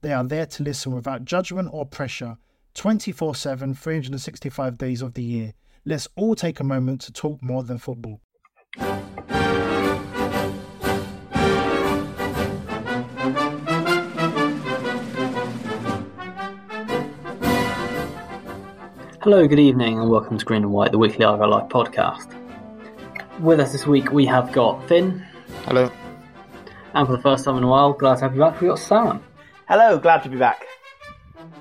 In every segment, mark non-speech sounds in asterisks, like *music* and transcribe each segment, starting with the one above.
They are there to listen without judgment or pressure 24 7, 365 days of the year. Let's all take a moment to talk more than football. Hello, good evening, and welcome to Green and White, the weekly Argyle Life podcast. With us this week, we have got Finn. Hello. And for the first time in a while, glad to have you back, we've got Sam. Hello, glad to be back.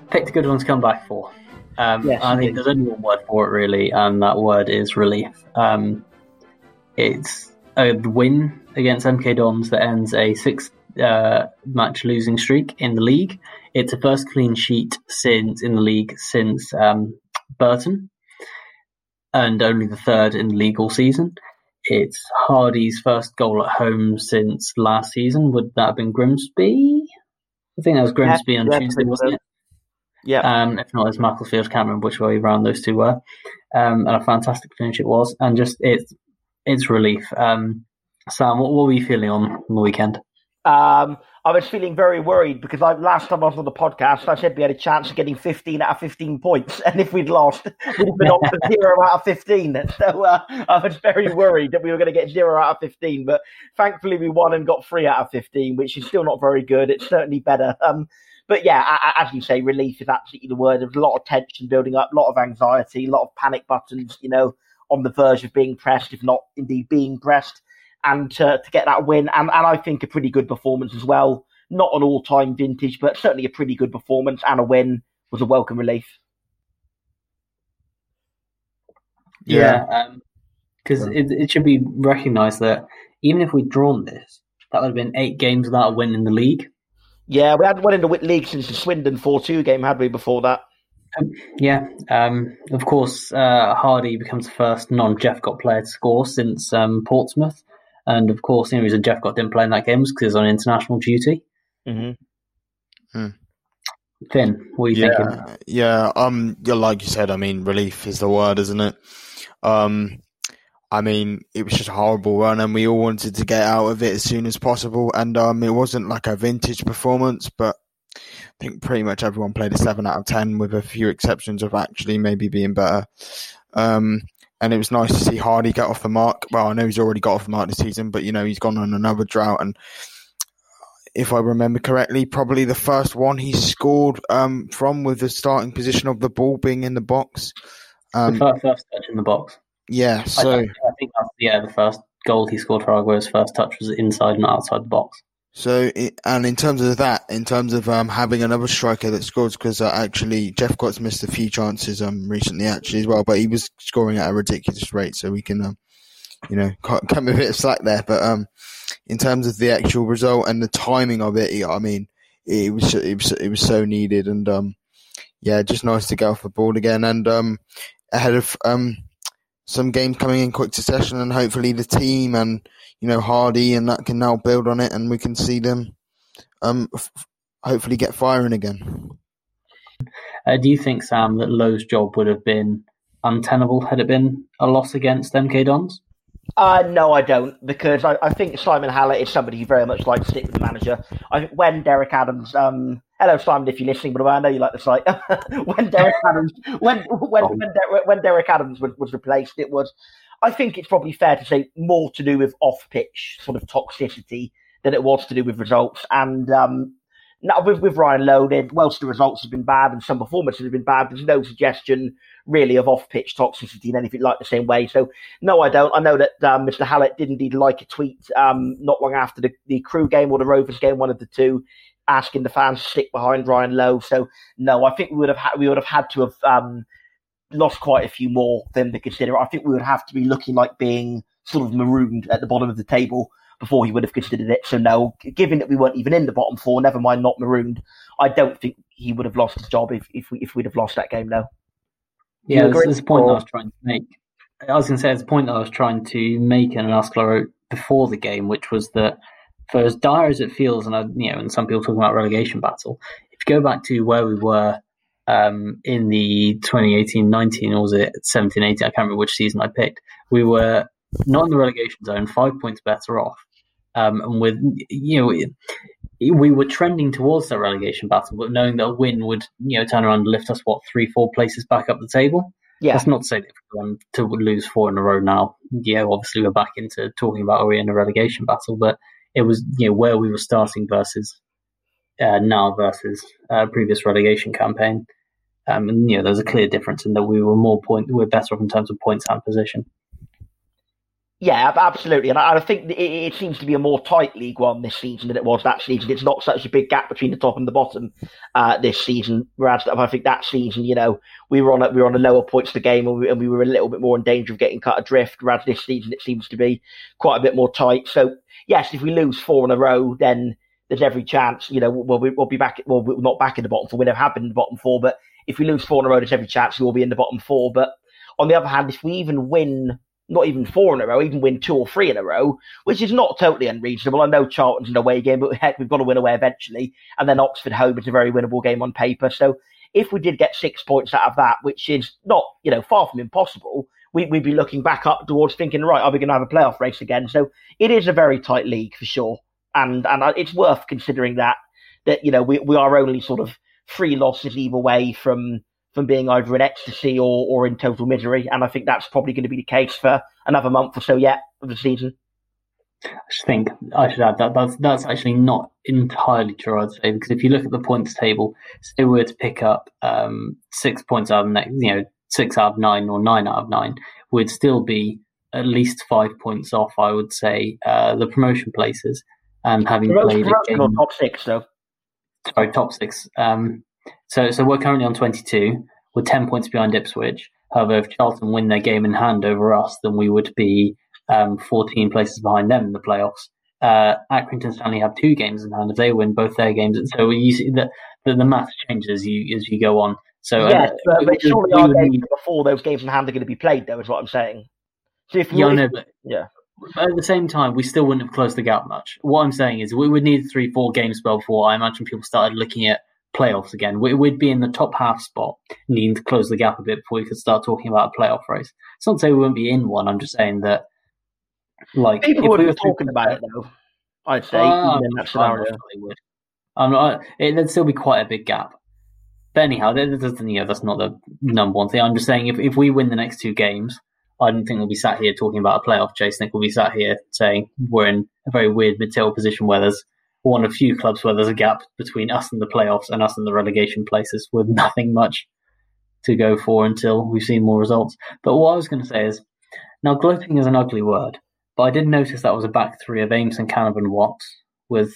Picked a good one to come back for. Um, Yes, I think there's only one word for it, really, and that word is relief. Um, it's a win against MK Dons that ends a six uh, match losing streak in the league. It's a first clean sheet since in the league since um, Burton, and only the third in the league all season. It's Hardy's first goal at home since last season. Would that have been Grimsby? I think that was Grimsby on yeah, Tuesday, wasn't it? Yeah, Um, if not, it's Macclesfield. Can't remember which way around those two were. Um, and a fantastic finish it was, and just it's it's relief. Um, Sam, what, what were you feeling on, on the weekend? um, I was feeling very worried because I, last time I was on the podcast, I said we had a chance of getting 15 out of 15 points, *laughs* and if we'd lost, we'd have been to zero out of 15. So uh, I was very worried that we were going to get zero out of 15, but thankfully we won and got three out of 15, which is still not very good. It's certainly better. Um, but yeah, a- a- as you say, relief is absolutely the word. There's a lot of tension building up, a lot of anxiety, a lot of panic buttons, you know, on the verge of being pressed, if not indeed being pressed. And to, to get that win, and, and I think a pretty good performance as well. Not an all time vintage, but certainly a pretty good performance and a win was a welcome relief. Yeah, because it, it should be recognised that even if we'd drawn this, that would have been eight games without a win in the league. Yeah, we hadn't won in the League since the Swindon 4 2 game, had we, before that? Yeah, um, of course, uh, Hardy becomes the first non-Jephcott player to score since um, Portsmouth, and of course, the only reason Jephcott didn't play in that game was because he was on international duty. Mm-hmm. Finn, what are you thinking? Yeah, yeah. Um, yeah, like you said, I mean, relief is the word, isn't it? Um, I mean, it was just a horrible run, and we all wanted to get out of it as soon as possible. And um, it wasn't like a vintage performance, but I think pretty much everyone played a seven out of ten, with a few exceptions of actually maybe being better. Um, and it was nice to see Hardy get off the mark. Well, I know he's already got off the mark this season, but you know he's gone on another drought, and if I remember correctly, probably the first one he scored um, from with the starting position of the ball being in the box. the Um, first, first touch in the box. yeah, I, so think, I think that's yeah, the first goal he scored for Argyle's first touch was inside, not outside the box. So and in terms of that, in terms of um, having another striker that scores, because uh, actually Jephcott's missed a few chances um recently actually as well, but he was scoring at a ridiculous rate, so we can um, you know cut, him a bit of slack there. But um, in terms of the actual result and the timing of it, I mean, it was it was it was so needed, and um, yeah, just nice to get off the ball again, and um, ahead of um some games coming in quick succession, and hopefully the team and you know Hardy and that can now build on it, and we can see them um f- hopefully get firing again. Uh, do you think, Sam, that Lowe's job would have been untenable had it been a loss against MK Dons? Uh, no, I don't, because I, I think Simon Hallett is somebody who very much likes to stick with the manager. I think when Derek Adams um, Hello, Simon, if you're listening, but I know you like the site. *laughs* when Derek Adams, when when Oh. when, Der- when Derek Adams was, was replaced, it was. I think it's probably fair to say more to do with off-pitch sort of toxicity than it was to do with results. And um, now with with Ryan Lowe, whilst the results have been bad and some performances have been bad, there's no suggestion really of off-pitch toxicity in anything like the same way. So no, I don't. I know that um, Mr. Hallett did indeed like a tweet um, not long after the, the Crew game or the Rovers game, one of the two, asking the fans to stick behind Ryan Lowe. So no, I think we would have had we would have had to have um, lost quite a few more than to consider. I think we would have to be looking like being sort of marooned at the bottom of the table before he would have considered it. So no, given that we weren't even in the bottom four, never mind not marooned, I don't think he would have lost his job if, if we if we'd have lost that game. No. Do you Yeah, agree? there's a point Or- I was trying to make. I was going to say, there's a point I was trying to make in an article I wrote before the game, which was that for as dire as it feels, and I, you know, and some people talking about relegation battle, if you go back to where we were um, in the 2018-19, or was it 17-18? I can't remember which season I picked. We were not in the relegation zone, five points better off, um, and with you know. We were trending towards the relegation battle, but knowing that a win would, you know, turn around and lift us what three, four places back up the table. Yeah. That's not to say that going to lose four in a row now. Yeah, obviously we're back into talking about are we in a relegation battle, but it was you know where we were starting versus uh, now versus uh, previous relegation campaign. Um, and you know there's a clear difference in that we were more point we're better off in terms of points and position. Yeah, absolutely, and I, I think it, it seems to be a more tight League One this season than it was that season. It's not such a big gap between the top and the bottom uh, this season. Whereas I think that season, you know, we were on a, we were on a lower points to game, and we, and we were a little bit more in danger of getting cut adrift. Whereas this season, it seems to be quite a bit more tight. So yes, if we lose four in a row, then there's every chance, you know, we'll, we'll be back. Well, we're not back in the bottom four. We never have been in the bottom four, but if we lose four in a row, there's every chance we will be in the bottom four. But on the other hand, if we even win not even four in a row, even win two or three in a row, which is not totally unreasonable. I know Charlton's an away game, but heck, we've got to win away eventually. And then Oxford home is a very winnable game on paper. So if we did get six points out of that, which is not, you know, far from impossible, we, we'd be looking back up towards thinking, right, are we going to have a playoff race again? So it is a very tight league for sure. And, and it's worth considering that, that, you know, we, we are only sort of three losses either way from, from being either in ecstasy or, or in total misery. And I think that's probably going to be the case for another month or so yet of the season. I just think I should add that that's that's actually not entirely true. I'd say because if you look at the points table, say we were to pick up um, six points out of next, you know, six out of nine or nine out of nine, we'd still be at least five points off. I would say uh, the promotion places and having played a game, top six, though. Sorry, top six. Um, so so we're currently on twenty two. We're ten points behind Ipswich. However, if Charlton win their game in hand over us, then we would be um, 14 places behind them in the playoffs. Uh, Accrington Stanley have two games in hand. If they win both their games, and so you see that the, the math changes as you as you go on. So yes, uh, but, but surely our games before those games in hand are going to be played, though, is what I'm saying. So if we, yeah, if- but yeah. But at the same time, we still wouldn't have closed the gap much. What I'm saying is, we would need three, four games before I imagine people started looking at playoffs again. We, we'd be in the top half spot, needing to close the gap a bit before we could start talking about a playoff race. It's not to say we wouldn't be in one. I'm just saying that, like, people if would we were talking about it, though. I'd say, ah, even in that scenario. would. I'm not. It, there'd still be quite a big gap. But anyhow, that, that you know, that's not the number one thing. I'm just saying, if if we win the next two games, I don't think we'll be sat here talking about a playoff chase. I think we'll be sat here saying we're in a very weird mid-table position where there's one of few clubs where there's a gap between us and the playoffs and us and the relegation places with nothing much to go for until we've seen more results. But what I was going to say is, now gloating is an ugly word, but I did notice that was a back three of Ames and Canavan Watts with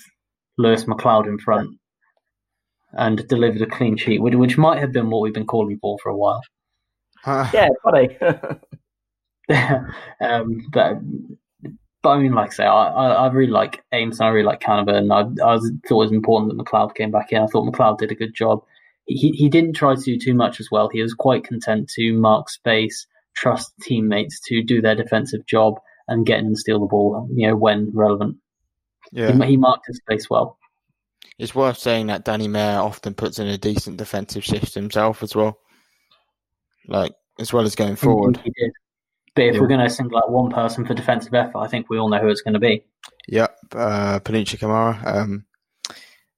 Lewis McLeod in front and delivered a clean sheet, which, which might have been what we've been calling for for a while. Uh, Yeah, funny. *laughs* *laughs* um, but but I mean, like I say, I, I, I really like Ames and I really like Canavan. I, I was, thought it was important that McLeod came back in. I thought McLeod did a good job. He he didn't try to do too much as well. He was quite content to mark space, trust teammates to do their defensive job, and get in and steal the ball. You know when relevant. yeah. He, he marked his space well. It's worth saying that Danny Mayor often puts in a decent defensive shift himself as well. Like, as well as going forward. He did. But if Yeah. we're going to single out one person for defensive effort, I think we all know who it's going to be. Yep, uh, Panutche Kamara. Um,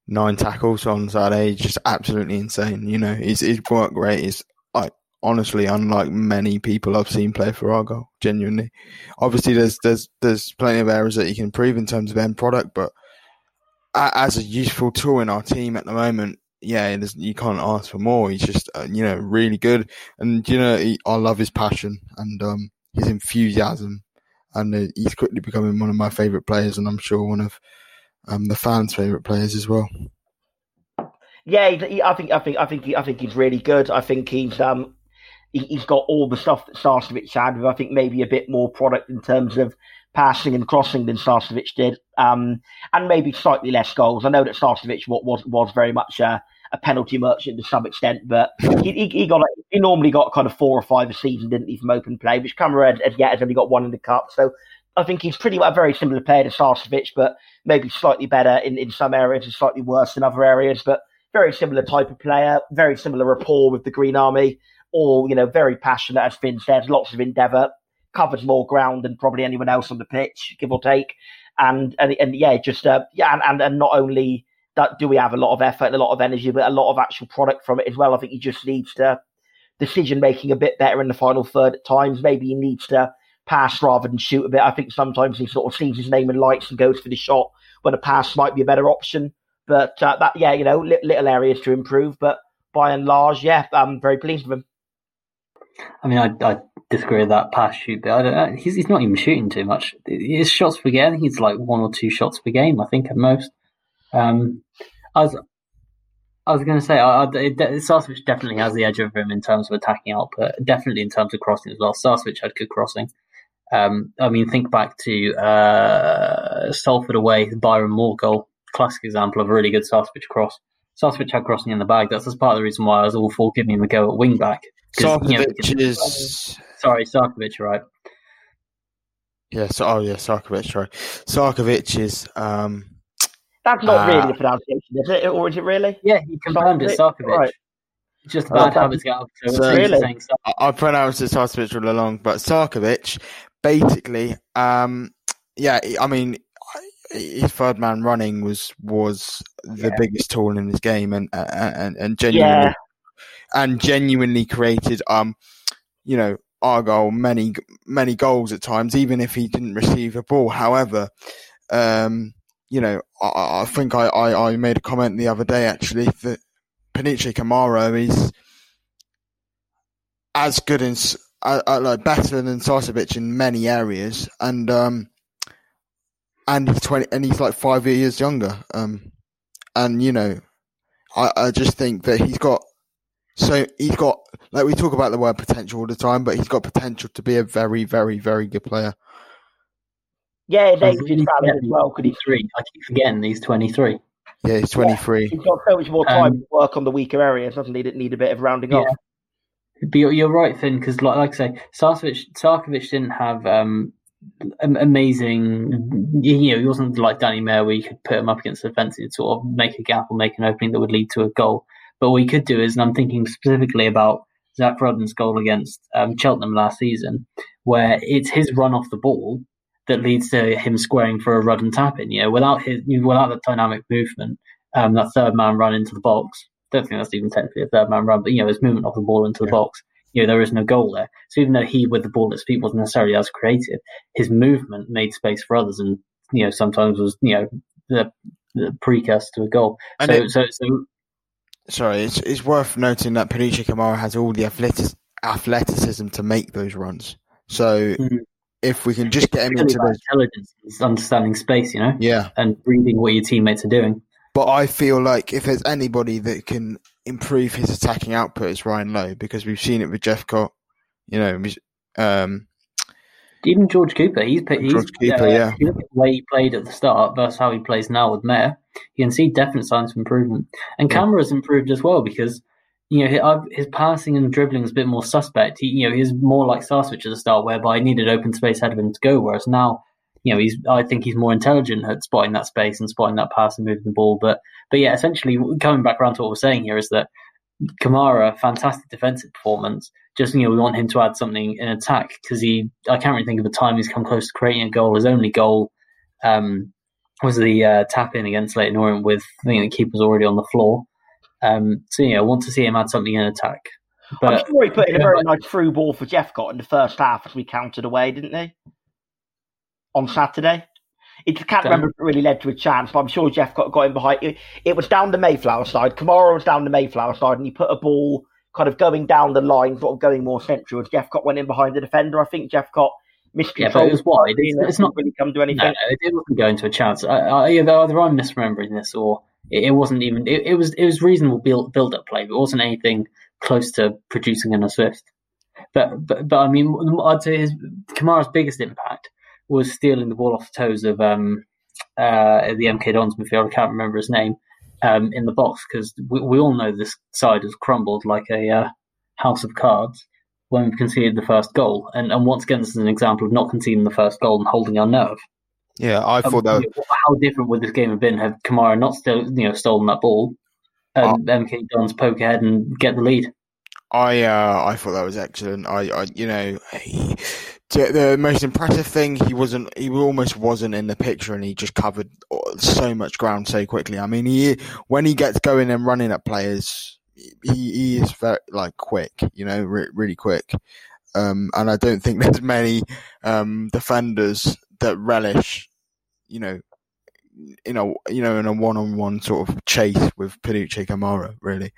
nine tackles on Saturday. Just absolutely insane. You know, he's he's worked great. He's like honestly unlike many people I've seen play for Argyle. Genuinely, obviously there's there's there's plenty of areas that he can improve in terms of end product, but as a useful tool in our team at the moment, yeah, you can't ask for more. He's just, uh, you know, really good. And, you know, he, I love his passion and um, his enthusiasm. And uh, he's quickly becoming one of my favourite players, and I'm sure one of um, the fans' favourite players as well. Yeah, he, I think I think I think he, I think he's really good. I think he's um he, has got all the stuff that Sarcevic had. But I think maybe a bit more product in terms of passing and crossing than Sarcevic did, um, and maybe slightly less goals. I know that Sarcevic was was very much a, a penalty merchant to some extent, but he, he, he got he normally got kind of four or five a season, didn't he, from open play? Which Kamara had, yet has only got one in the cup, so I think he's pretty much a very similar player to Sarcevic, but maybe slightly better in, in some areas and slightly worse in other areas. But very similar type of player, very similar rapport with the Green Army, all you know, very passionate, as Finn said, lots of endeavour, covers more ground than probably anyone else on the pitch, give or take. And and, and yeah, just uh, yeah, and, and, and not only that do we have a lot of effort, and a lot of energy, but a lot of actual product from it as well. I think he just needs to decision making a bit better in the final third at times. Maybe he needs to pass rather than shoot a bit. I think sometimes he sort of sees his name in lights and goes for the shot when a pass might be a better option. But uh, that, yeah, you know, little areas to improve. But by and large, yeah, I'm very pleased with him. I mean, I, I disagree with that pass shoot bit. I don't know. He's, he's not even shooting too much. His shots per game, he's like one or two shots per game, I think, at most. Um, I was, I was going to say, I, I, Sarcevic definitely has the edge over him in terms of attacking output, definitely in terms of crossing as well. Sarcevic had good crossing. Um, I mean, think back to uh, Salford away, Byron Moore goal, classic example of a really good Sarcevic cross. Sarcevic had crossing in the bag. That's, part of the reason why I was all for giving him a go at wing back. Sarcevic you know, is sorry, Sarcevic, right? Yeah. So, oh yeah, Sarcevic, right? Sarcevic is. Um, That's not uh, really the pronunciation, is it? Or is it really? Yeah, he confirmed it. Sarcevic. Right. Just a bad habit to get up to. So really? I, I pronounced it Sarcevic all along, but Sarcevic, basically, um, yeah, I mean, his third man running was was the yeah. biggest tool in this game, and and and genuinely yeah and genuinely created, um, you know, Argyle many many goals at times, even if he didn't receive a ball. However, um, you know, I, I think I, I, I, made a comment the other day actually that Panutche Kamara is as good in uh, uh, like better than Sarcevic in many areas, and um, and he's twenty and he's like five years younger. Um, and you know, I, I just think that he's got so he's got, like we talk about the word potential all the time, but he's got potential to be a very, very, very good player. Yeah, David as well. Could he? Three. I keep forgetting he's twenty three. Yeah, he's twenty three. Yeah, he's got so much more time um, to work on the weaker areas, doesn't he? That need a bit of rounding yeah. off. But you're, you're right, Finn, because like, like I say, Sarcevic, Sarkovic didn't have um, amazing. You know, he wasn't like Danny Mayor, where you could put him up against the fence and sort of make a gap or make an opening that would lead to a goal. But what we could do is, and I'm thinking specifically about Zak Rudden's goal against um, Cheltenham last season, where it's his run off the ball that leads to him squaring for a Rudden tap in. You know, without his, without the dynamic movement, um, that third man run into the box. Don't think that's even technically a third man run, but you know, his movement off the ball into the yeah. box. You know, there is no goal there. So even though he, with the ball at his feet, wasn't necessarily as creative, his movement made space for others, and you know, sometimes was you know the, the precursor to a goal. And so, it, so, so sorry, it's, it's worth noting that Panutche Kamara has all the athletic, athleticism to make those runs. So mm-hmm. If we can just get him into those intelligence, understanding space, you know, yeah, and reading what your teammates are doing. But I feel like if there's anybody that can improve his attacking output, it's Ryan Lowe because we've seen it with Jephcott. You know, um, even George Cooper. He's, he's George Cooper, uh, yeah. If you look at the way he played at the start versus how he plays now with Mayor, you can see definite signs of improvement. And yeah. Kamara's improved as well because you know his, his, passing and dribbling is a bit more suspect. He, you know, he's more like Sarcevic at the start, whereby he needed open space ahead of him to go. Whereas now, you know, he's I think he's more intelligent at spotting that space and spotting that pass and moving the ball. But but yeah, essentially coming back around to what we're saying here is that Kamara, fantastic defensive performance. Just you know, we want him to add something in attack because he. I can't really think of a time he's come close to creating a goal. His only goal um, was the uh, tap in against Leyton Orient with I think the keeper's already on the floor. Um, so yeah, I want to see him add something in attack. But I'm sure he put in a very nice through ball for Jeff Jephcott in the first half as we counted away, didn't he? On Saturday. It I can't Don't- remember if it really led to a chance, but I'm sure Jephcott got in behind. It, it was down the Mayflower side. Kamara was down the Mayflower side, and he put a ball kind of going down the line, sort of going more central. As Jephcott went in behind the defender, I think Jephcott miscontrolled. Yeah, but it was wide. It's- it's not- really come to anything. no, it it wasn't going to a chance. I, I, either, either I'm misremembering this or it, it wasn't even. It, it was it was reasonable build build up play, but it wasn't anything close to producing an assist. But but but I mean, I'd say his Kamara's biggest impact was stealing the ball off the toes of um uh the MK Dons midfielder. I can't remember his name. Um, in the box because we, we all know this side has crumbled like a uh, house of cards when we conceded the first goal, and and once again this is an example of not conceding the first goal and holding our nerve. Yeah, I Um, thought that. you know, how different would this game have been had Kamara not still you know stolen that ball and MK Dons poke ahead and get the lead? I uh, I thought that was excellent. I, I you know, he, the the most impressive thing he wasn't he almost wasn't in the picture, and he just covered so much ground so quickly. I mean, he when he gets going and running at players, he, he is very like quick, you know, re- really quick. Um, and I don't think *laughs* there's many um, defenders that relish, you know, in a you know in a one-on-one sort of chase with Panutche Kamara, really.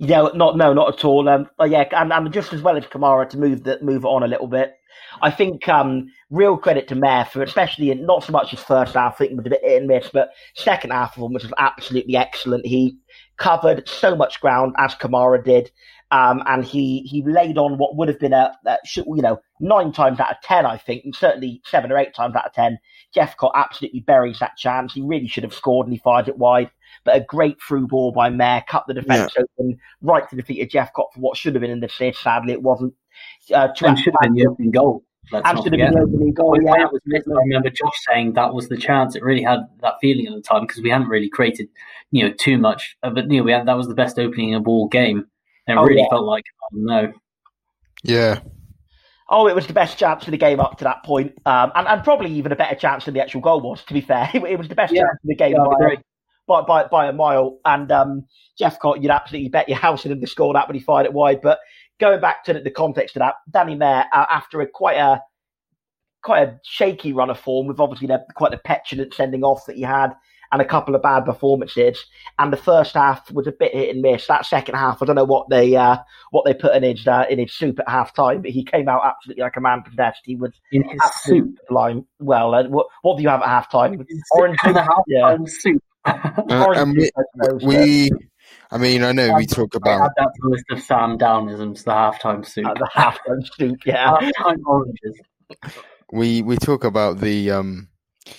No, not no, not at all. Um, yeah, and, and just as well as Kamara to move the move on a little bit. I think um, real credit to Mayor for especially in not so much his first half, I think was a bit and miss, but second half of him which was absolutely excellent. He covered so much ground as Kamara did, um, and he he laid on what would have been a, a you know nine times out of ten, I think, and certainly seven or eight times out of ten. Jephcott absolutely buries that chance. He really should have scored, and he fired it wide. But a great through ball by Mayor, cut the defence open, right to the feet of Jephcott for what should have been an assist. Sadly, it wasn't. Uh, And should have been the opening goal. Let's and not should have been the opening goal. When Yeah, was missed, I remember Josh saying that was the chance. It really had that feeling at the time because we hadn't really created, you know, too much. it. you know, we had that was the best opening of all game, it Oh, really yeah. felt like, oh no, Yeah, Oh, it was the best chance of the game up to that point, um, and, and probably even a better chance than the actual goal was. To be fair, *laughs* it, it was the best Yeah. chance of the game Yeah, by, by, by by a mile. And um, Jephcott, you'd absolutely bet your house on him to score that when he fired it wide. But going back to the, the context of that, Danny Mayor, uh, after a quite a quite a shaky run of form, with obviously the, quite a petulant sending off that he had, and a couple of bad performances. And the first half was a bit hit and miss. That second half, I don't know what they uh, what they put in his uh, in his soup at half time, but he came out absolutely like a man possessed. He was in his absolutely soup, line. Well, uh, what what do you have at half time? *laughs* *laughs* orange and a half yeah. soup. Uh, and we, juice, I we, I mean, I know we talk I about that the list of Sam Downisms, the halftime soup. uh, the half time soup. Yeah, *laughs* halftime oranges. we we talk about the um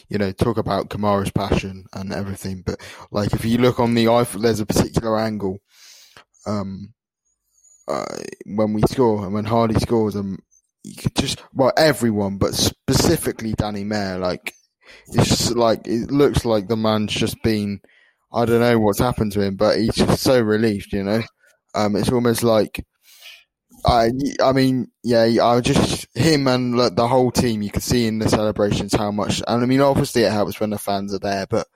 you know talk about Kamara's passion and everything but like if you look on the iPhone there's a particular angle um uh, when we score and when Hardy scores and you could just well everyone but specifically Danny Mayor like it's just like it looks like the man's just been I don't know what's happened to him but he's just so relieved you know? Um it's almost like I, I mean, yeah, I just him and like, the whole team. You could see in the celebrations how much, and I mean, obviously it helps when the fans are there, but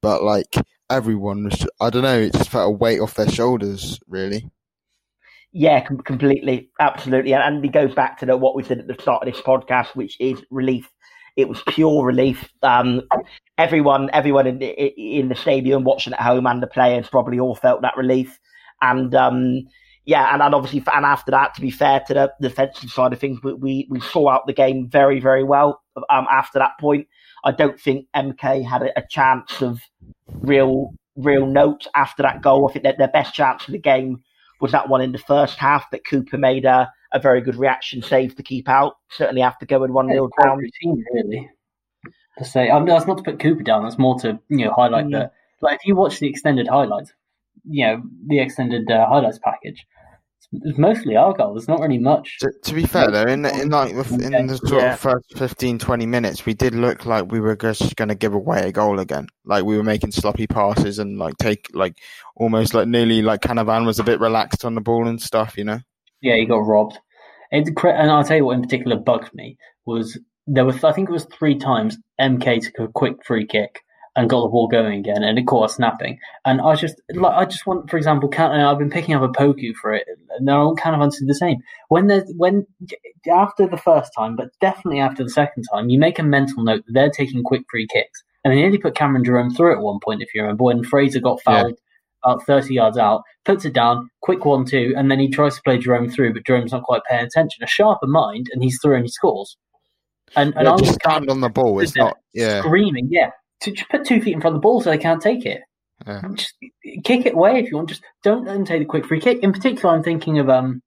but like everyone was, I don't know, it just felt a weight off their shoulders, really. yeah, com- completely, absolutely. And, and it goes back to the, what we said at the start of this podcast, which is relief. It was pure relief. Um, everyone, everyone in the, in the stadium, watching at home, and the players probably all felt that relief. And um, yeah, and, and obviously, and after that, to be fair to the defensive side of things, we, we, we saw out the game very, very well. Um, after that point, I don't think MK had a, a chance of real, real note after that goal. I think that their best chance of the game was that one in the first half that Cooper made a, a very good reaction save to keep out. Certainly after going one 0 down. routine, really. To say, I mean, that's not to put Cooper down. That's more to you know highlight Mm. that. Like, if you watch the extended highlights, you know the extended uh, highlights package, it's, mostly our goal. There's not really much. To, to be fair though, in in like the, in the sort of first 15, 20 minutes, we did look like we were just going to give away a goal again. Like we were making sloppy passes and like take like almost like nearly like Canavan was a bit relaxed on the ball and stuff, you know. Yeah, he got robbed. It, and I'll tell you what in particular bugged me was there was I think it was three times MK took a quick free kick and got the ball going again, and it caught us snapping. And I just like I just want, for example, count, uh, I've been picking up a Poku for it, and they're all kind of answered the same. When there's when after the first time, but definitely after the second time, you make a mental note that they're taking quick free kicks, and they nearly put Cameron Jerome through at one point, if you remember, when Fraser got fouled. Yeah. About 30 yards out, puts it down, quick one, two, and then he tries to play Jerome through, but Jerome's not quite paying attention. A sharper mind, and he's through and he scores. And, and yeah, I was just stand on the ball. It's not, yeah. Screaming, yeah to just put two feet in front of the ball so they can't take it. Yeah. Just kick it away if you want. Just don't let them take the quick free kick. In particular, I'm thinking of um.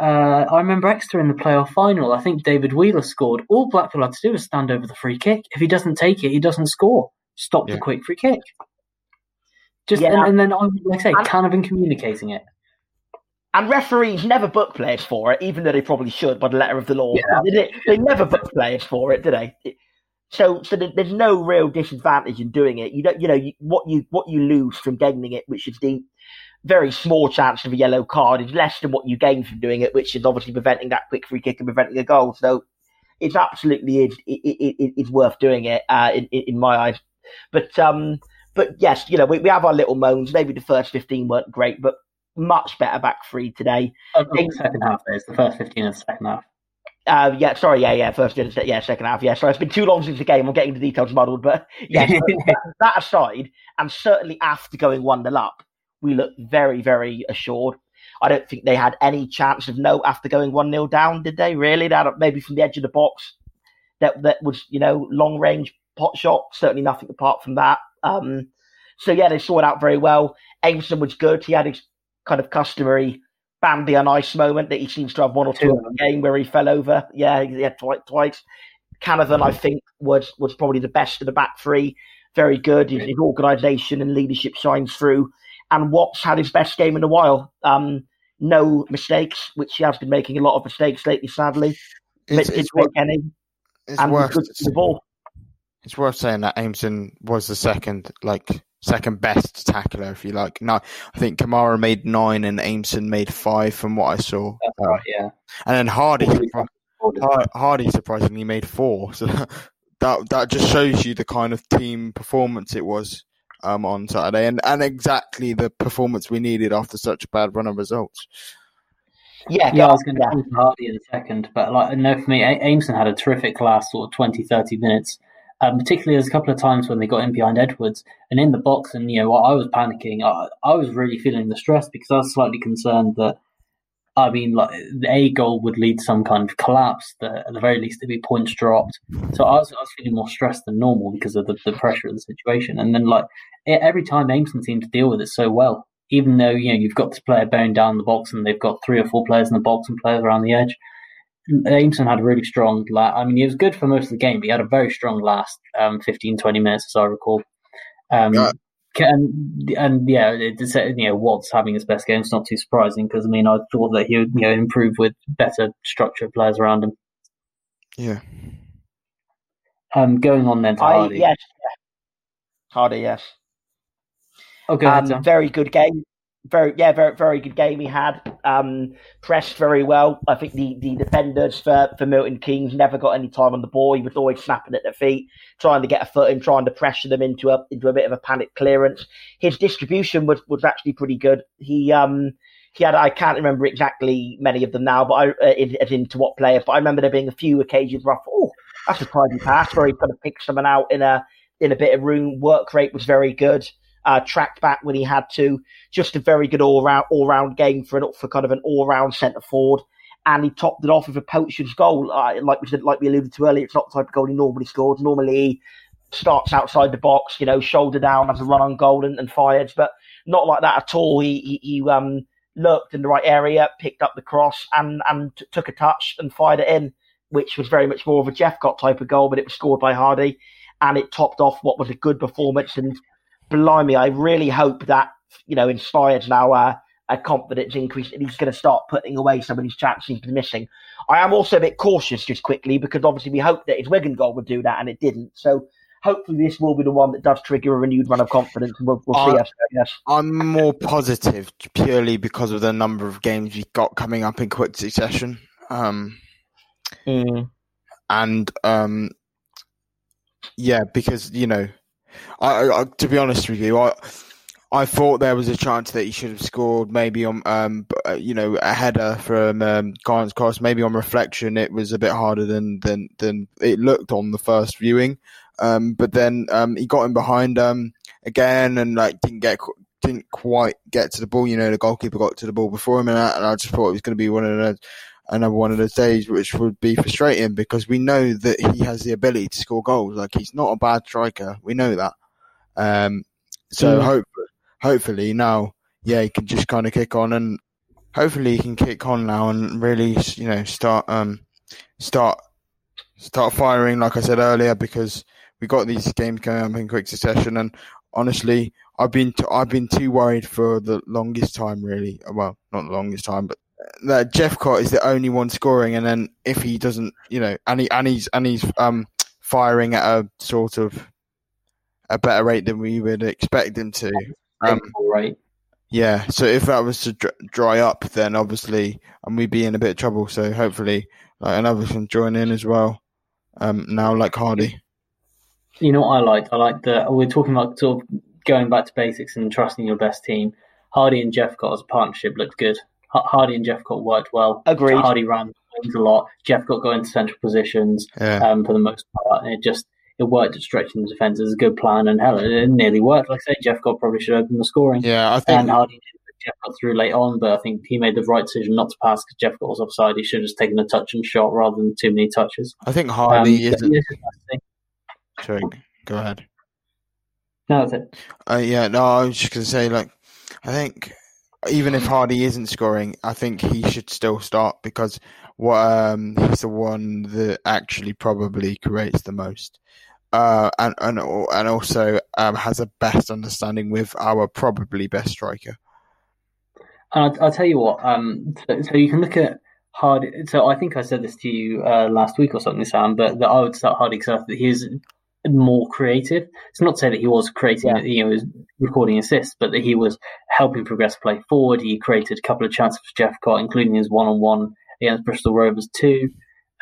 Uh, I remember Exeter in the playoff final. I think David Wheeler scored. All Blackpool had to do was stand over the free kick. If he doesn't take it, he doesn't score. Stop yeah. the quick free kick. Just yeah. and, and, then, like I say, and, kind of in communicating it. And referees never book players for it, even though they probably should by the letter of the law. Yeah. They, they, never book players for it, do they? So, so there's no real disadvantage in doing it. You don't, you know, you, what you what you lose from gaining it, which is the very small chance of a yellow card, is less than what you gain from doing it, which is obviously preventing that quick free kick and preventing a goal. So, it's absolutely is it, it, it's worth doing it uh, in, in my eyes. But um, but yes, you know, we, we have our little moans. Maybe the first fifteen weren't great, but much better back three today. Oh, the second half, there's the first fifteen and the second half. Uh, yeah, sorry, yeah, yeah, first, yeah, second half, yeah. Sorry, it's been too long since the game. I'm getting the details muddled, but *laughs* yeah. that aside, and certainly after going one nil up, we looked very, very assured. I don't think they had any chance of no after going one 0 down, did they? Really? That maybe from the edge of the box, that that was you know long range pot shot. Certainly nothing apart from that. Um, so yeah, they saw it out very well. Aimson was good. He had his kind of customary Bambi on ice moment that he seems to have one or two in the game where he fell over. Yeah, he had twice. twice. Canavan, I think, was was probably the best of the back three. Very good. His, his organisation and leadership shines through. And Watts had his best game in a while. Um, no mistakes, which he has been making a lot of mistakes lately, sadly. It's, it's, it's, any, it's worth, the ball. It's worth saying that Aimson was the second, like second best tackler, if you like. No, I think Kamara made nine and Aimson made five from what I saw. That's uh, right, yeah. And then Hardy, Hardy surprisingly made four. *laughs* So that that just shows you the kind of team performance it was um, on Saturday, and and exactly the performance we needed after such a bad run of results. Yeah, yeah, I was going to yeah. Hardy in a second, but like no, for me, Aimson had a terrific last sort of 20, 30 minutes um, particularly there's a couple of times when they got in behind Edwards and in the box, and you know I was panicking. I, I was really feeling the stress because I was slightly concerned that I mean, like the A goal would lead to some kind of collapse. That at the very least, there'd be points dropped. So I was, I was feeling more stressed than normal because of the, the pressure of the situation. And then, like every time, Aimson seemed to deal with it so well. Even though you know you've got this player bearing down the box, and they've got three or four players in the box and players around the edge. Aimson had a really strong. La- I mean, he was good for most of the game, but he had a very strong last um, 15, 20 minutes, as I recall. Um, yeah. And, and yeah, it's, you know, Watts having his best game is not too surprising because I mean, I thought that he would you know improve with better structure players around him. Yeah. Um, going on then to I, Hardy. Yes, Hardy, yes. Okay, oh, um, very good game very yeah very very good game he had. Um, pressed very well. I think the the defenders for for milton keynes never got any time on the ball. He was always snapping at their feet trying to get a foot in trying to pressure them into a into a bit of a panic clearance. His distribution was was actually pretty good. He um he had I can't remember exactly many of them now, but I uh, in, as into what player. But I remember there being a few occasions where I thought, oh, that's a tidy pass where he kind of picked someone out in a in a bit of room. Work rate was very good uh, tracked back when he had to. Just a very good all round all round game for an, for kind of an all round centre forward. And he topped it off with a poacher's goal, uh, like we said, like we alluded to earlier. It's not the type of goal he normally scores. Normally, starts outside the box, you know, shoulder down, has a run on goal and, and fires, but not like that at all. He he, he um, lurked in the right area, picked up the cross, and and t- took a touch and fired it in, which was very much more of a Jephcott type of goal, but it was scored by Hardy, and it topped off what was a good performance and blimey, I really hope that you know inspires now uh, a confidence increase and he's going to start putting away some of these chances he's been missing. I am also a bit cautious just quickly because obviously we hoped that his Wigan goal would do that and it didn't. So hopefully this will be the one that does trigger a renewed run of confidence and we'll, we'll see us. Yes. I'm more positive purely because of the number of games we've got coming up in quick succession. Um, mm. and um, yeah, because you know, I, I to be honest with you, I I thought there was a chance that he should have scored maybe on um uh, you know a header from um, Giants cross. Maybe on reflection, it was a bit harder than than than it looked on the first viewing. Um, but then um, he got in behind um again and like didn't get didn't quite get to the ball. You know, the goalkeeper got to the ball before him, and, that, and I just thought it was going to be one of the another one of those days which would be frustrating because we know that he has the ability to score goals. Like he's not a bad striker. We know that. Um, so mm. hope, hopefully now, yeah, he can just kind of kick on and hopefully he can kick on now and really, you know, start, um, start, start firing, like I said earlier, because we got these games coming up in quick succession. And honestly, I've been, t- I've been too worried for the longest time, really. Well, not the longest time, but that Jephcott is the only one scoring, and then if he doesn't, you know, and he and he's and he's um firing at a sort of a better rate than we would expect him to. Um, right. Yeah. So if that was to dry up, then obviously, and we'd be in a bit of trouble. So hopefully, like another can join in as well. Um, now like Hardy. You know what I like? I like that we're talking about sort of going back to basics and trusting your best team. Hardy and Jephcott as a partnership looked good. Hardy and Jephcott worked well. Agreed. Hardy ran a lot. Jephcott got into central positions yeah. um, for the most part, and it just it worked at stretching the defence as a good plan. And hell, it nearly worked. Like I say, Jephcott probably should open the scoring. Yeah, I think. And Hardy Jeff got through late on, but I think he made the right decision not to pass because Jephcott was offside. He should have just taken a touch and shot rather than too many touches. I think Hardy um, isn't. Sorry, go ahead. No, that's it. Uh, yeah, no, I was just going to say, like, I think even if Hardy isn't scoring, I think he should still start because what um, he's the one that actually probably creates the most, uh, and and and also um, has a best understanding with our probably best striker. And I'll, I'll tell you what. Um, so, so, you can look at Hardy. So I think I said this to you uh, last week or something, Sam. But that I would start Hardy because he's more creative. It's not to say that he was creating, yeah. you know, recording assists, but that he was helping progress play forward. He created a couple of chances for Jephcott, including his one-on-one against Bristol Rovers too.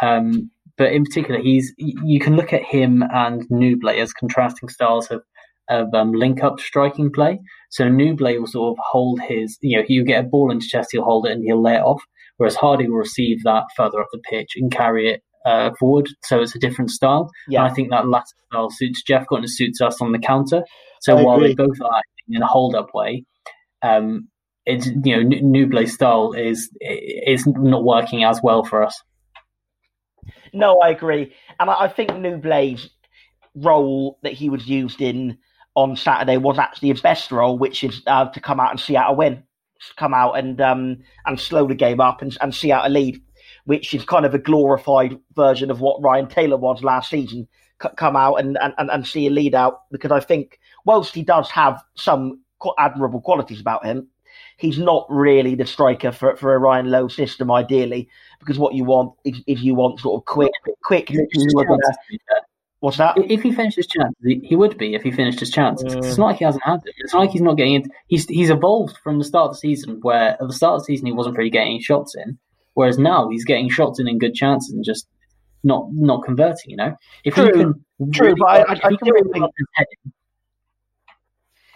Um, but in particular, he's you can look at him and Nouble as contrasting styles of of um, link up striking play. So Nouble will sort of hold his, you know, you get a ball into chest, he'll hold it and he'll lay it off. Whereas Hardy will receive that further up the pitch and carry it uh, forward, so it's a different style. Yeah. And I think that latter style suits Jephcott and suits us on the counter. So I while agree. they both are acting in a hold up way, um, it's you know Nouble's style is is not working as well for us. No, I agree, and I think Nouble's role that he was used in on Saturday was actually his best role, which is uh, to come out and see out a win, come out and um, and slow the game up and, and see out a lead which is kind of a glorified version of what Ryan Taylor was last season. C- come out and, and, and see a lead out because I think, whilst he does have some admirable qualities about him, he's not really the striker for, for a Ryan Lowe system, ideally, because what you want is, is you want sort of quick, quick. What's that? If he finished his chance, he would be if he finished his chance. Mm. It's not like he hasn't had them. It's not like he's not getting it. He's he's evolved from the start of the season, where at the start of the season he wasn't really getting shots in, Whereas now he's getting shots in in good chances and just not not converting. You know, if true, can true, really, but I, I, I still think.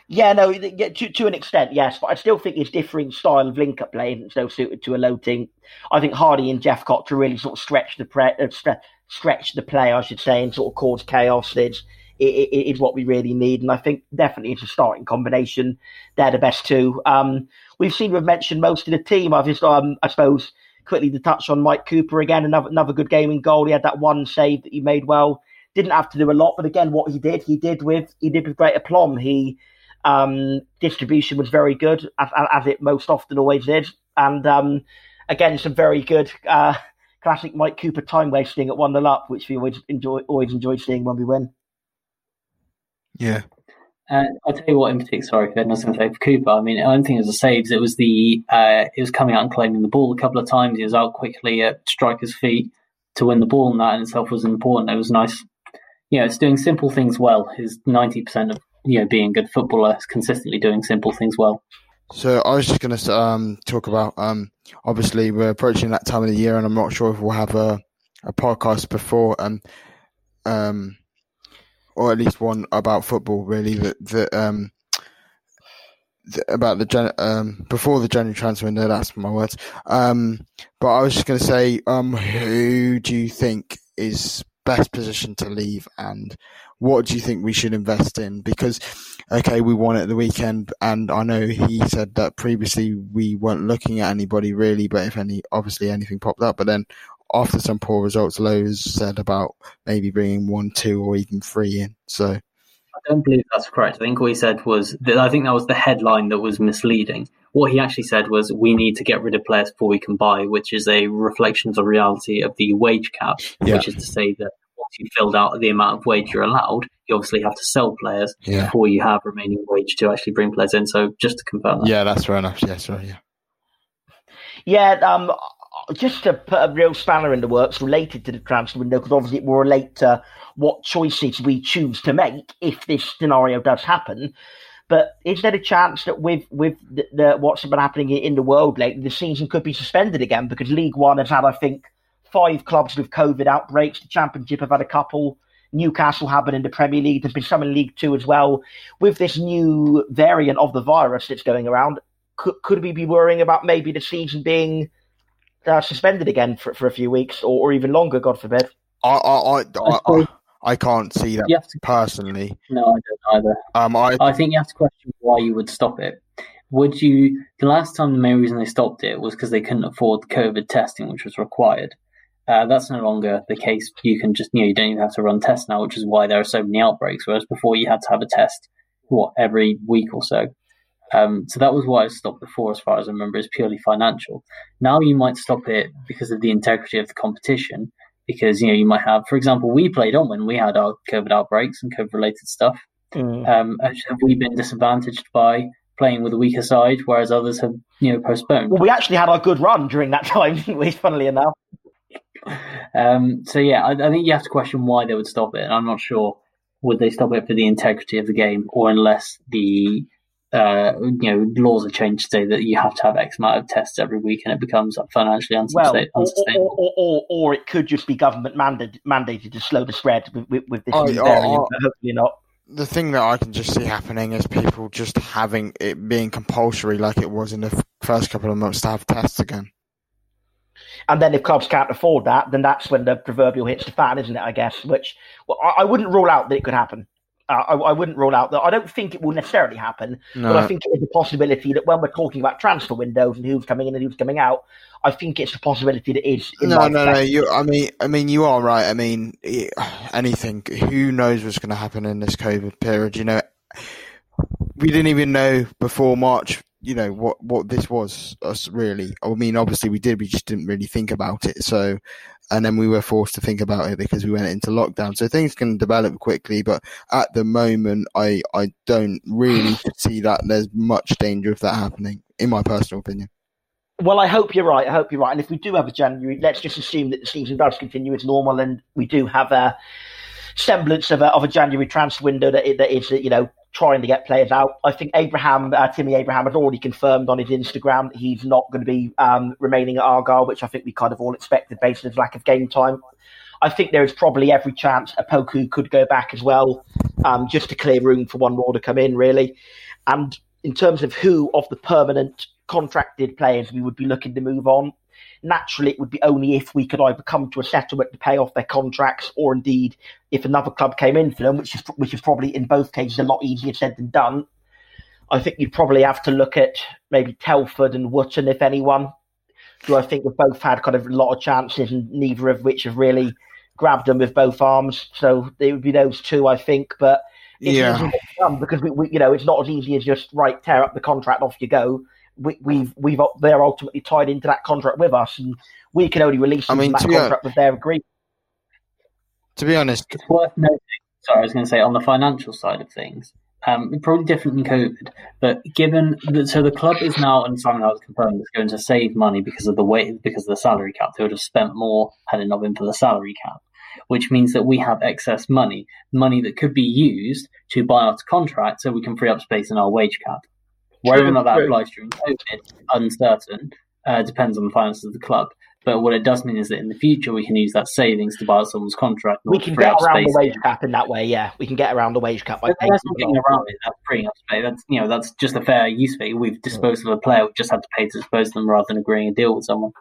Yeah, no, yeah, to, to an extent, yes, but I still think his differing style of link-up play isn't so suited to a Lowe team. I think Hardy and Jephcott to really sort of stretch the pre- uh, st- stretch the play, I should say, and sort of cause chaos is what we really need. And I think definitely it's a starting combination. They're the best two. Um, we've seen we've mentioned most of the team. I've just, um, I suppose, quickly to touch on Mike Cooper again, another another good game in goal. He had that one save that he made well. Didn't have to do a lot, but again, what he did, he did with he did with great aplomb. He um, distribution was very good, as, as, it most often always is, and um, again, some very good uh, classic Mike Cooper time wasting at one 0 up, which we always enjoy always enjoy seeing when we win. Yeah, I'll tell you what, in particular, sorry, I was going to say for Cooper. I mean, think it was the saves. It was the uh, it was coming out and claiming the ball a couple of times. He was out quickly at striker's feet to win the ball, and that in itself was important. It was nice. You know, it's doing simple things well. Is ninety percent of you know being a good footballer is consistently doing simple things well. So I was just going to um, talk about. Um, obviously, we're approaching that time of the year, and I'm not sure if we'll have a a podcast before, um, um, or at least one about football, really that that um about the gen- um before the January transfer window. That's my words. Um, but I was just going to say, um, who do you think is best positioned to leave, and what do you think we should invest in? Because okay, we won at the weekend, and I know he said that previously we weren't looking at anybody really, but if any, obviously anything popped up, but then. After some poor results, Lowe's said about maybe bringing one, two, or even three in. So I don't believe that's correct. I think what he said was that I think that was the headline that was misleading. What he actually said was we need to get rid of players before we can buy, which is a reflection of the reality of the wage cap, Yeah. which is to say that once you've filled out the amount of wage you're allowed, you obviously have to sell players Yeah. before you have remaining wage to actually bring players in. So just to confirm that. yeah, that's fair enough. Yeah, sorry. Yeah. Yeah, um, just to put a real spanner in the works related to the transfer window, because obviously it will relate to what choices we choose to make if this scenario does happen. But is there a chance that with with the, the, what's been happening in the world lately, the season could be suspended again? Because League One has had, I think, five clubs with COVID outbreaks. The Championship have had a couple. Newcastle have been in the Premier League. There's been some in League Two as well. With this new variant of the virus that's going around, could, could we be worrying about maybe the season being uh, suspended again for, for a few weeks or, or even longer, God forbid? I, I, I, I, I, I can't see that to, personally. no, I don't either. Um, I, I think you have to question why you would stop it. Would you? The last time the main reason they stopped it was because they couldn't afford COVID testing, which was required. Uh, that's no longer the case. You can just, you know, you don't even have to run tests now, which is why there are so many outbreaks. Whereas before, you had to have a test, what, every week or so. Um, so that was why I stopped before, as far as I remember, is purely financial. Now you might stop it because of the integrity of the competition. Because you know you might have, for example, we played on when we had our COVID outbreaks and COVID related stuff. Um, have we been disadvantaged by playing with a weaker side, whereas others have, you know, postponed? Well, we actually had our good run during that *laughs* time, didn't we? Funnily enough. Um, so yeah, I, I think you have to question why they would stop it, and I'm not sure would they stop it for the integrity of the game, or unless the uh, you know laws are changed today that you have to have X amount of tests every week, and it becomes financially Well, or, unsustainable. or, or, or, or it could just be government mandated, mandated to slow the spread with, with, with this Oh, new oh, variant, oh. hopefully not. the thing that I can just see happening is people just having it being compulsory, like it was in the first couple of months, to have tests again. And then if clubs can't afford that, then that's when the proverbial hits the fan, isn't it? I guess. Which well, I, I wouldn't rule out that it could happen. I, I wouldn't rule out that. I don't think it will necessarily happen, but I think it is a possibility that when we're talking about transfer windows and who's coming in and who's coming out, I think it's a possibility that is. in no, no, no. You, I mean, I mean, you are right. I mean, *sighs* anything. Who knows what's going to happen in this COVID period? You know, we didn't even know before March. You know what what this was. Us really. I mean, obviously we did. We just didn't really think about it. So, and then we were forced to think about it because we went into lockdown. So things can develop quickly. But at the moment, I I don't really *laughs* see that there's much danger of that happening. In my personal opinion. Well, I hope you're right. I hope you're right. And if we do have a January, let's just assume that the season does continue as normal, and we do have a semblance of a, of a January transfer window that, that is, you know, trying to get players out. I think Abraham, uh, Timmy Abraham, has already confirmed on his Instagram that he's not going to be um, remaining at Argyle, which I think we kind of all expected based on his lack of game time. I think there is probably every chance Opoku could go back as well, um, just to clear room for one more to come in, really. And in terms of who of the permanent contracted players we would be looking to move on, naturally it would be only if we could either come to a settlement to pay off their contracts, or indeed if another club came in for them, which is which is probably in both cases a lot easier said than done. I think you'd probably have to look at maybe Telford and Wootton, if anyone, who I think have both had kind of a lot of chances, and neither of which have really grabbed them with both arms. So they would be those two, I think. But it's Yeah. because we, we, you know, it's not as easy as just right tear up the contract, off you go. We, we've we've they're ultimately tied into that contract with us, and we can only release I them mean, to that be hon- contract with their agreement. To be honest, It's worth noting. Sorry, I was going to say on the financial side of things, um, probably different than COVID, but given that, so the club is now, and Simon has confirming, is going to save money because of the way because of the salary cap. They would have spent more had it not been for the salary cap, which means that we have excess money, money that could be used to buy out a contract, so we can free up space in our wage cap. Whether or not that true. applies during COVID, uncertain. Uh, depends on the finances of the club. But what it does mean is that in the future we can use that savings to buy someone's contract. We can get around the wage cap in that way. Yeah, we can get around the wage cap by but that's getting around it. That's freeing up space. That's you know that's just a fair use of it. We've disposed of a player. We just had to pay to dispose of them rather than agreeing a deal with someone.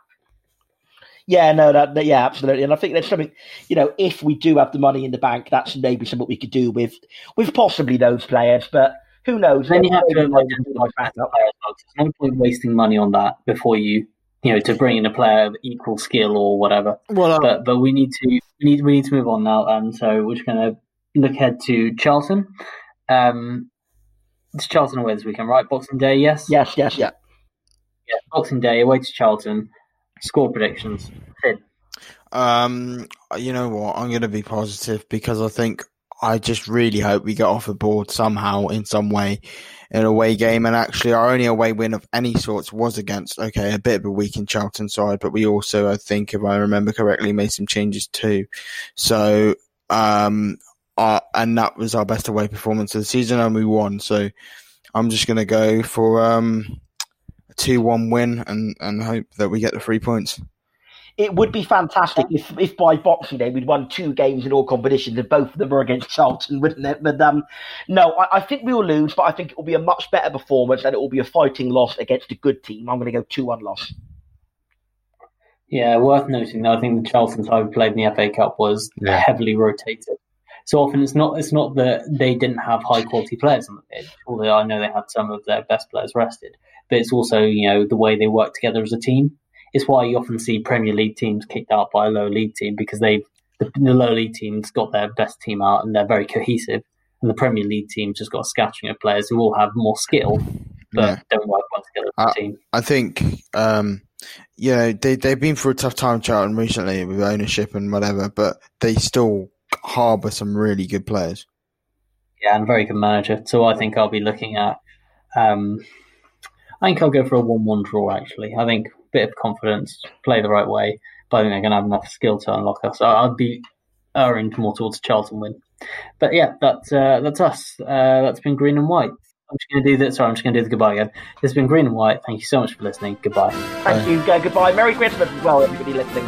Yeah, no, that, that, yeah, absolutely, and I think there's something, you know, if we do have the money in the bank, that's maybe something we could do with, with possibly those players. But who knows? Then you have to identify players. There's no point wasting money on that before you you know, to bring in a player of equal skill or whatever. Well, um, but but we need to we need we need to move on now, and so we're just going to look ahead to Charlton. Um, it's Charlton away this weekend, right? Boxing Day, yes. Yes, yes, yeah. Yeah, Boxing Day away to Charlton. Score predictions. Finn. Um, you know what? I'm going to be positive because I think I just really hope we get off the board somehow in some way in a away game. And actually, our only away win of any sorts was against, okay, a bit of a weakened Charlton side, but we also, I think, if I remember correctly, made some changes too. So, um, uh, and that was our best away performance of the season, and we won. So, I'm just going to go for um, a 2 1 win and, and hope that we get the three points it would be fantastic if, if by Boxing Day we'd won two games in all competitions and both of them were against Charlton, wouldn't it? But um, no, I, I, think we will lose, but I think it will be a much better performance and it will be a fighting loss against a good team. I'm going to go 2 1 loss. Yeah, worth noting though, I think the Charlton side we played in the FA Cup was yeah. heavily rotated. So often it's not it's not that they didn't have high quality players on the pitch, although I know they had some of their best players rested. But it's also, you know, the way they work together as a team. It's why you often see Premier League teams kicked out by a lower league team because they've the, the lower league teams got their best team out and they're very cohesive, and the Premier League teams just got a scattering of players who all have more skill but yeah. don't work well together as a team. I think. Um, yeah, they they've been through a tough time, Charlton, recently with ownership and whatever, but they still harbour some really good players. Yeah, and very good manager. So I think I'll be looking at. Um, I think I'll go for a one-one draw. Actually, I think bit of confidence, play the right way, but I think they're going to have enough skill to unlock us. So I'd be erring more towards Charlton win. But yeah, that's uh, that's us. Uh, that's been green and white. I'm just going to do that. Sorry, I'm just going to do the goodbye again. This has been green and white. Thank you so much for listening. Goodbye. Thank you. Uh, goodbye. Merry Christmas as well, everybody listening.